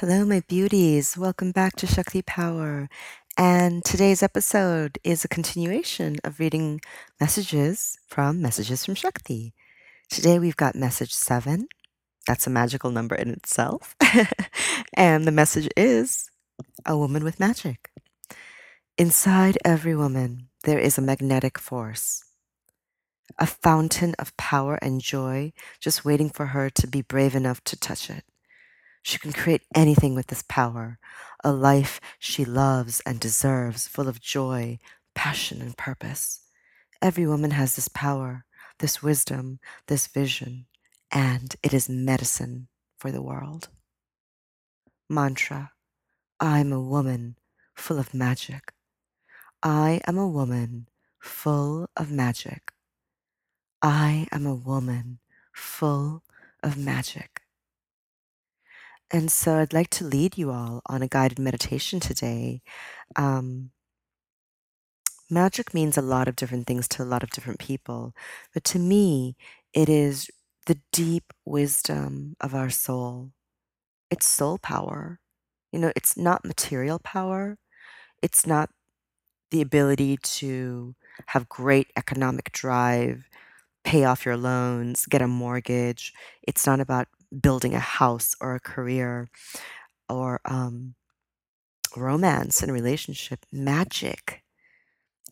Hello, my beauties. Welcome back to Shakti Power. And today's episode is a continuation of reading messages from Messages from Shakti. Today we've got message seven. That's a magical number in itself. and the message is a woman with magic. Inside every woman, there is a magnetic force, a fountain of power and joy just waiting for her to be brave enough to touch it. She can create anything with this power a life she loves and deserves, full of joy, passion, and purpose. Every woman has this power, this wisdom, this vision, and it is medicine for the world. Mantra I'm a woman full of magic. I am a woman full of magic. I am a woman full of magic. And so I'd like to lead you all on a guided meditation today. Um, magic means a lot of different things to a lot of different people, but to me, it is the deep wisdom of our soul. It's soul power. You know, it's not material power. It's not the ability to have great economic drive, pay off your loans, get a mortgage. It's not about building a house or a career or um, romance and relationship. Magic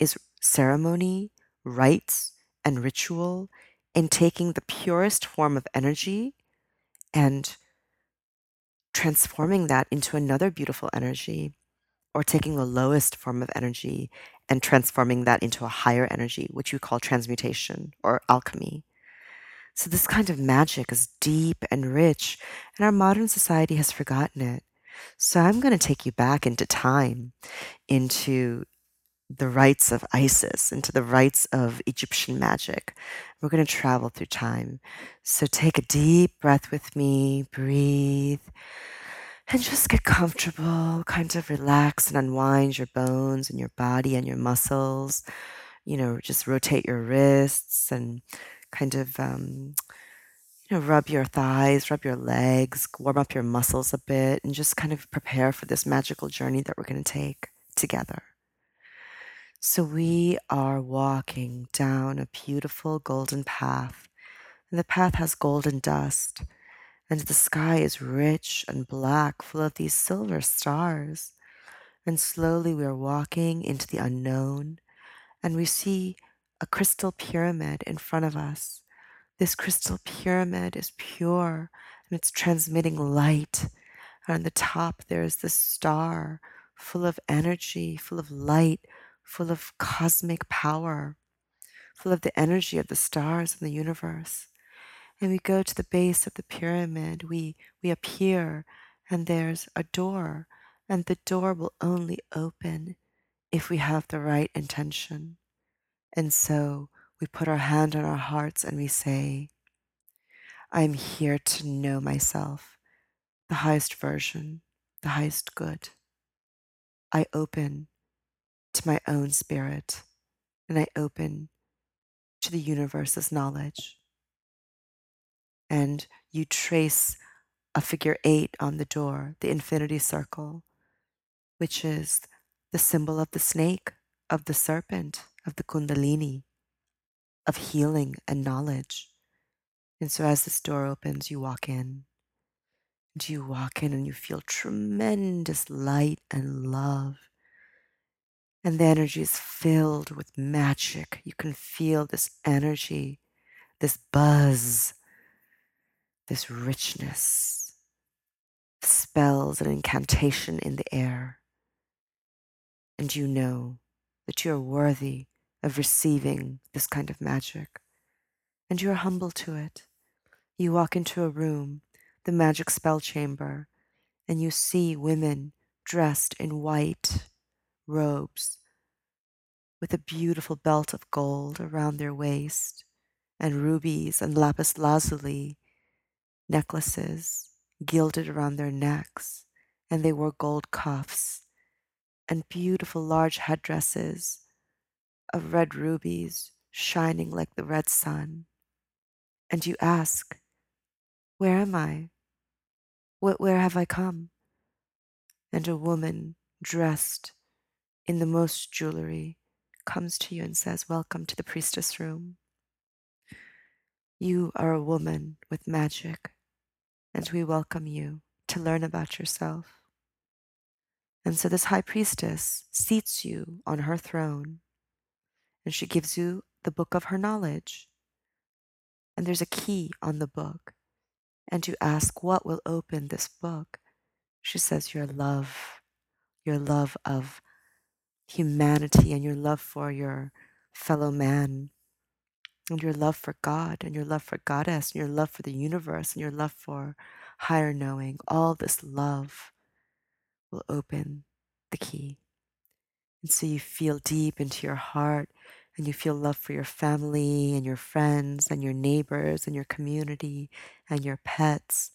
is ceremony, rites, and ritual in taking the purest form of energy and transforming that into another beautiful energy, or taking the lowest form of energy and transforming that into a higher energy, which you call transmutation or alchemy. So, this kind of magic is deep and rich, and our modern society has forgotten it. So, I'm going to take you back into time, into the rites of Isis, into the rites of Egyptian magic. We're going to travel through time. So, take a deep breath with me, breathe, and just get comfortable. Kind of relax and unwind your bones and your body and your muscles. You know, just rotate your wrists and kind of um, you know rub your thighs rub your legs warm up your muscles a bit and just kind of prepare for this magical journey that we're going to take together. So we are walking down a beautiful golden path and the path has golden dust and the sky is rich and black full of these silver stars. And slowly we are walking into the unknown and we see a crystal pyramid in front of us. This crystal pyramid is pure and it's transmitting light. And on the top, there is this star full of energy, full of light, full of cosmic power, full of the energy of the stars and the universe. And we go to the base of the pyramid, we, we appear, and there's a door, and the door will only open if we have the right intention. And so we put our hand on our hearts and we say, I'm here to know myself, the highest version, the highest good. I open to my own spirit and I open to the universe's knowledge. And you trace a figure eight on the door, the infinity circle, which is the symbol of the snake, of the serpent, of the Kundalini, of healing and knowledge. And so as this door opens, you walk in. And you walk in and you feel tremendous light and love. And the energy is filled with magic. You can feel this energy, this buzz, this richness, spells and incantation in the air. And you know that you are worthy of receiving this kind of magic. and you are humble to it. You walk into a room, the magic spell chamber, and you see women dressed in white robes with a beautiful belt of gold around their waist and rubies and lapis lazuli necklaces gilded around their necks, and they wore gold cuffs and beautiful large headdresses of red rubies shining like the red sun. And you ask, Where am I? What, Where have I come? And a woman dressed in the most jewelry comes to you and says, Welcome to the priestess room. You are a woman with magic, and we welcome you to learn about yourself. And so this high priestess seats you on her throne, and she gives you the book of her knowledge. And there's a key on the book. And you ask, What will open this book? She says, Your love, your love of humanity, and your love for your fellow man, and your love for God, and your love for Goddess, and your love for the universe, and your love for higher knowing. All this love will open the key. And so you feel deep into your heart and you feel love for your family and your friends and your neighbors and your community and your pets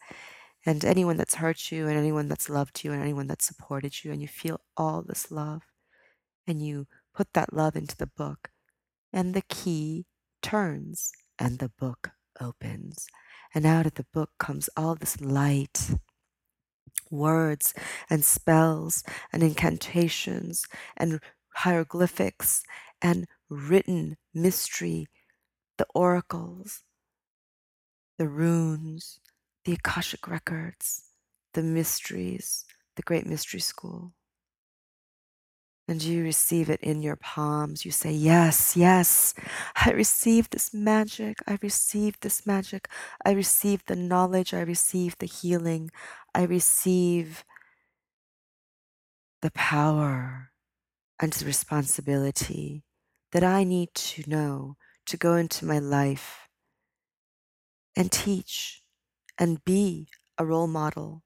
and anyone that's hurt you and anyone that's loved you and anyone that's supported you. And you feel all this love and you put that love into the book and the key turns and the book opens. And out of the book comes all this light words and spells and incantations and hieroglyphics and written mystery, the oracles, the runes, the Akashic records, the mysteries, the great mystery school. And you receive it in your palms. You say, Yes, yes, I receive this magic. I receive this magic. I receive the knowledge. I receive the healing. I receive the power and the responsibility that I need to know to go into my life and teach and be a role model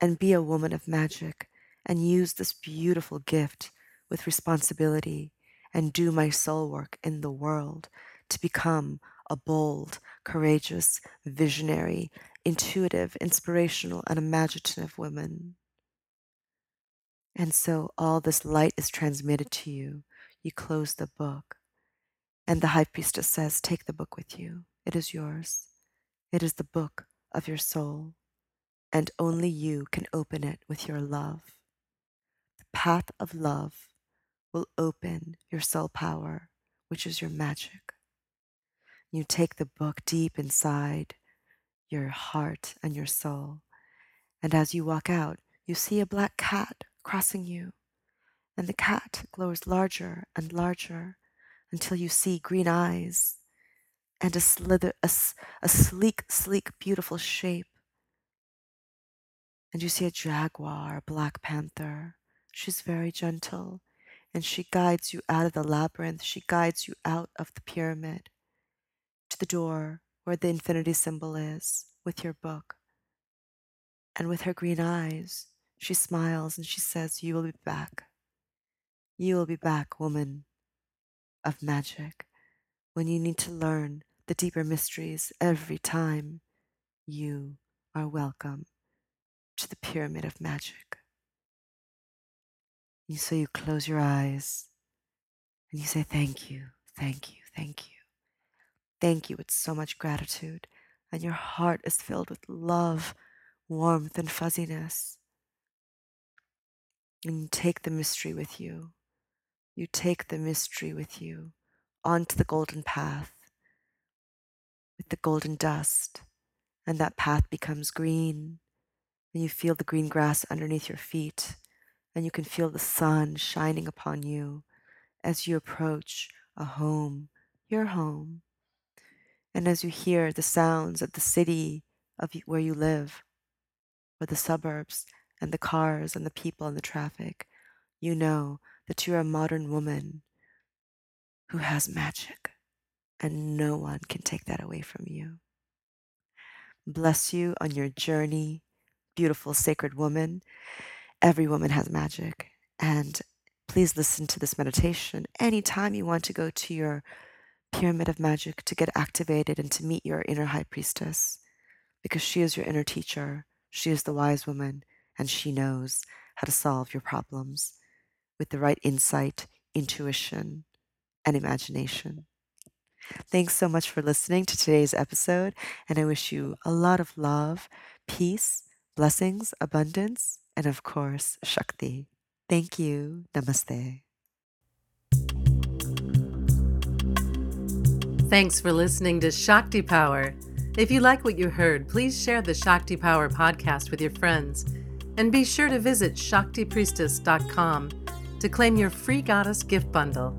and be a woman of magic and use this beautiful gift with responsibility and do my soul work in the world to become a bold, courageous, visionary, intuitive, inspirational, and imaginative woman. And so all this light is transmitted to you. You close the book, and the high priestess says, Take the book with you. It is yours. It is the book of your soul, and only you can open it with your love. The path of love will open your soul power, which is your magic. You take the book deep inside your heart and your soul. And as you walk out, you see a black cat crossing you. And the cat grows larger and larger until you see green eyes and a slither, a, a sleek, sleek, beautiful shape. And you see a jaguar, a black panther. She's very gentle and she guides you out of the labyrinth. She guides you out of the pyramid to the door where the infinity symbol is with your book. And with her green eyes, she smiles and she says, You will be back. You will be back, woman of magic, when you need to learn the deeper mysteries every time you are welcome to the pyramid of magic. So you close your eyes and you say, Thank you, thank you, thank you. Thank you with so much gratitude. And your heart is filled with love, warmth, and fuzziness. And you take the mystery with you. You take the mystery with you onto the golden path with the golden dust. And that path becomes green. And you feel the green grass underneath your feet and you can feel the sun shining upon you as you approach a home, your home. And as you hear the sounds of the city of where you live, or the suburbs, and the cars, and the people, and the traffic, you know that you're a modern woman who has magic. and no one can take that away from you. Bless you on your journey, beautiful, sacred woman. Every woman has magic. And please listen to this meditation anytime you want to go to your pyramid of magic to get activated and to meet your inner high priestess, because she is your inner teacher. She is the wise woman, and she knows how to solve your problems with the right insight, intuition, and imagination. Thanks so much for listening to today's episode, and I wish you a lot of love, peace, blessings, abundance, and of course, Shakti. Thank you. Namaste. Thanks for listening to Shakti Power. If you like what you heard, please share the Shakti Power podcast with your friends. And be sure to visit ShaktiPriestess.com to claim your free goddess gift bundle.